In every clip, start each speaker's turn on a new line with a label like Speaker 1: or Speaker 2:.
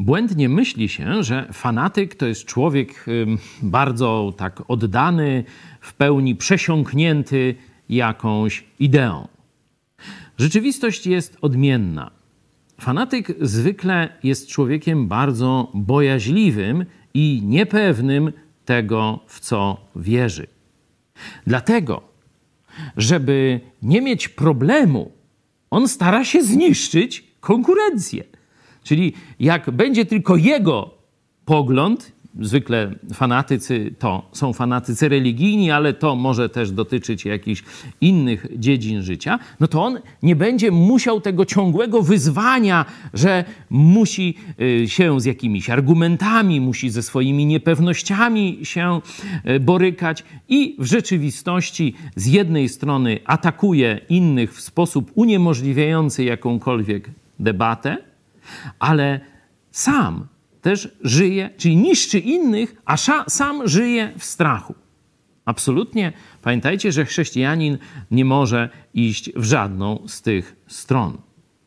Speaker 1: Błędnie myśli się, że fanatyk to jest człowiek bardzo tak oddany, w pełni przesiąknięty jakąś ideą. Rzeczywistość jest odmienna. Fanatyk zwykle jest człowiekiem bardzo bojaźliwym i niepewnym tego, w co wierzy. Dlatego, żeby nie mieć problemu, on stara się zniszczyć konkurencję. Czyli jak będzie tylko jego pogląd, zwykle fanatycy to są fanatycy religijni, ale to może też dotyczyć jakichś innych dziedzin życia, no to on nie będzie musiał tego ciągłego wyzwania, że musi y, się z jakimiś argumentami, musi ze swoimi niepewnościami się y, borykać i w rzeczywistości z jednej strony atakuje innych w sposób uniemożliwiający jakąkolwiek debatę, ale sam też żyje, czyli niszczy innych, a sam żyje w strachu. Absolutnie pamiętajcie, że chrześcijanin nie może iść w żadną z tych stron.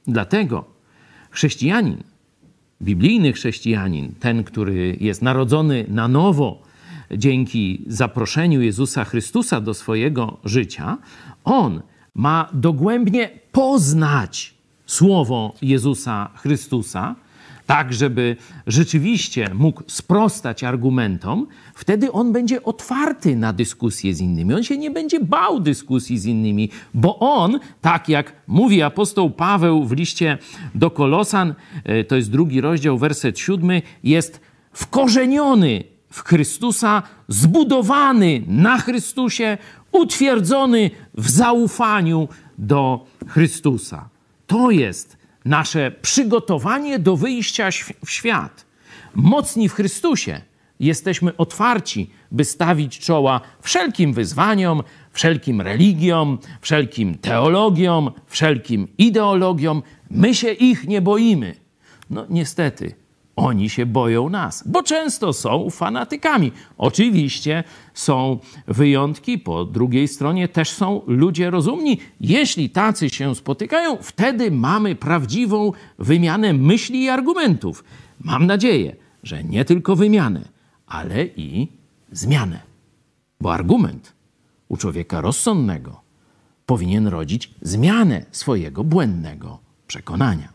Speaker 1: Dlatego chrześcijanin, biblijny chrześcijanin, ten, który jest narodzony na nowo dzięki zaproszeniu Jezusa Chrystusa do swojego życia, on ma dogłębnie poznać słowo Jezusa Chrystusa, tak żeby rzeczywiście mógł sprostać argumentom, wtedy on będzie otwarty na dyskusję z innymi. On się nie będzie bał dyskusji z innymi, bo on, tak jak mówi apostoł Paweł w liście do Kolosan, e, to jest drugi rozdział, werset siódmy, jest wkorzeniony w Chrystusa, zbudowany na Chrystusie, utwierdzony w zaufaniu do Chrystusa. To jest nasze przygotowanie do wyjścia w świat. Mocni w Chrystusie jesteśmy otwarci, by stawić czoła wszelkim wyzwaniom, wszelkim religiom, wszelkim teologiom, wszelkim ideologiom. My się ich nie boimy. No niestety, oni się boją nas, bo często są fanatykami. Oczywiście są wyjątki, po drugiej stronie też są ludzie rozumni. Jeśli tacy się spotykają, wtedy mamy prawdziwą wymianę myśli i argumentów. Mam nadzieję, że nie tylko wymianę, ale i zmianę. Bo argument u człowieka rozsądnego powinien rodzić zmianę swojego błędnego przekonania.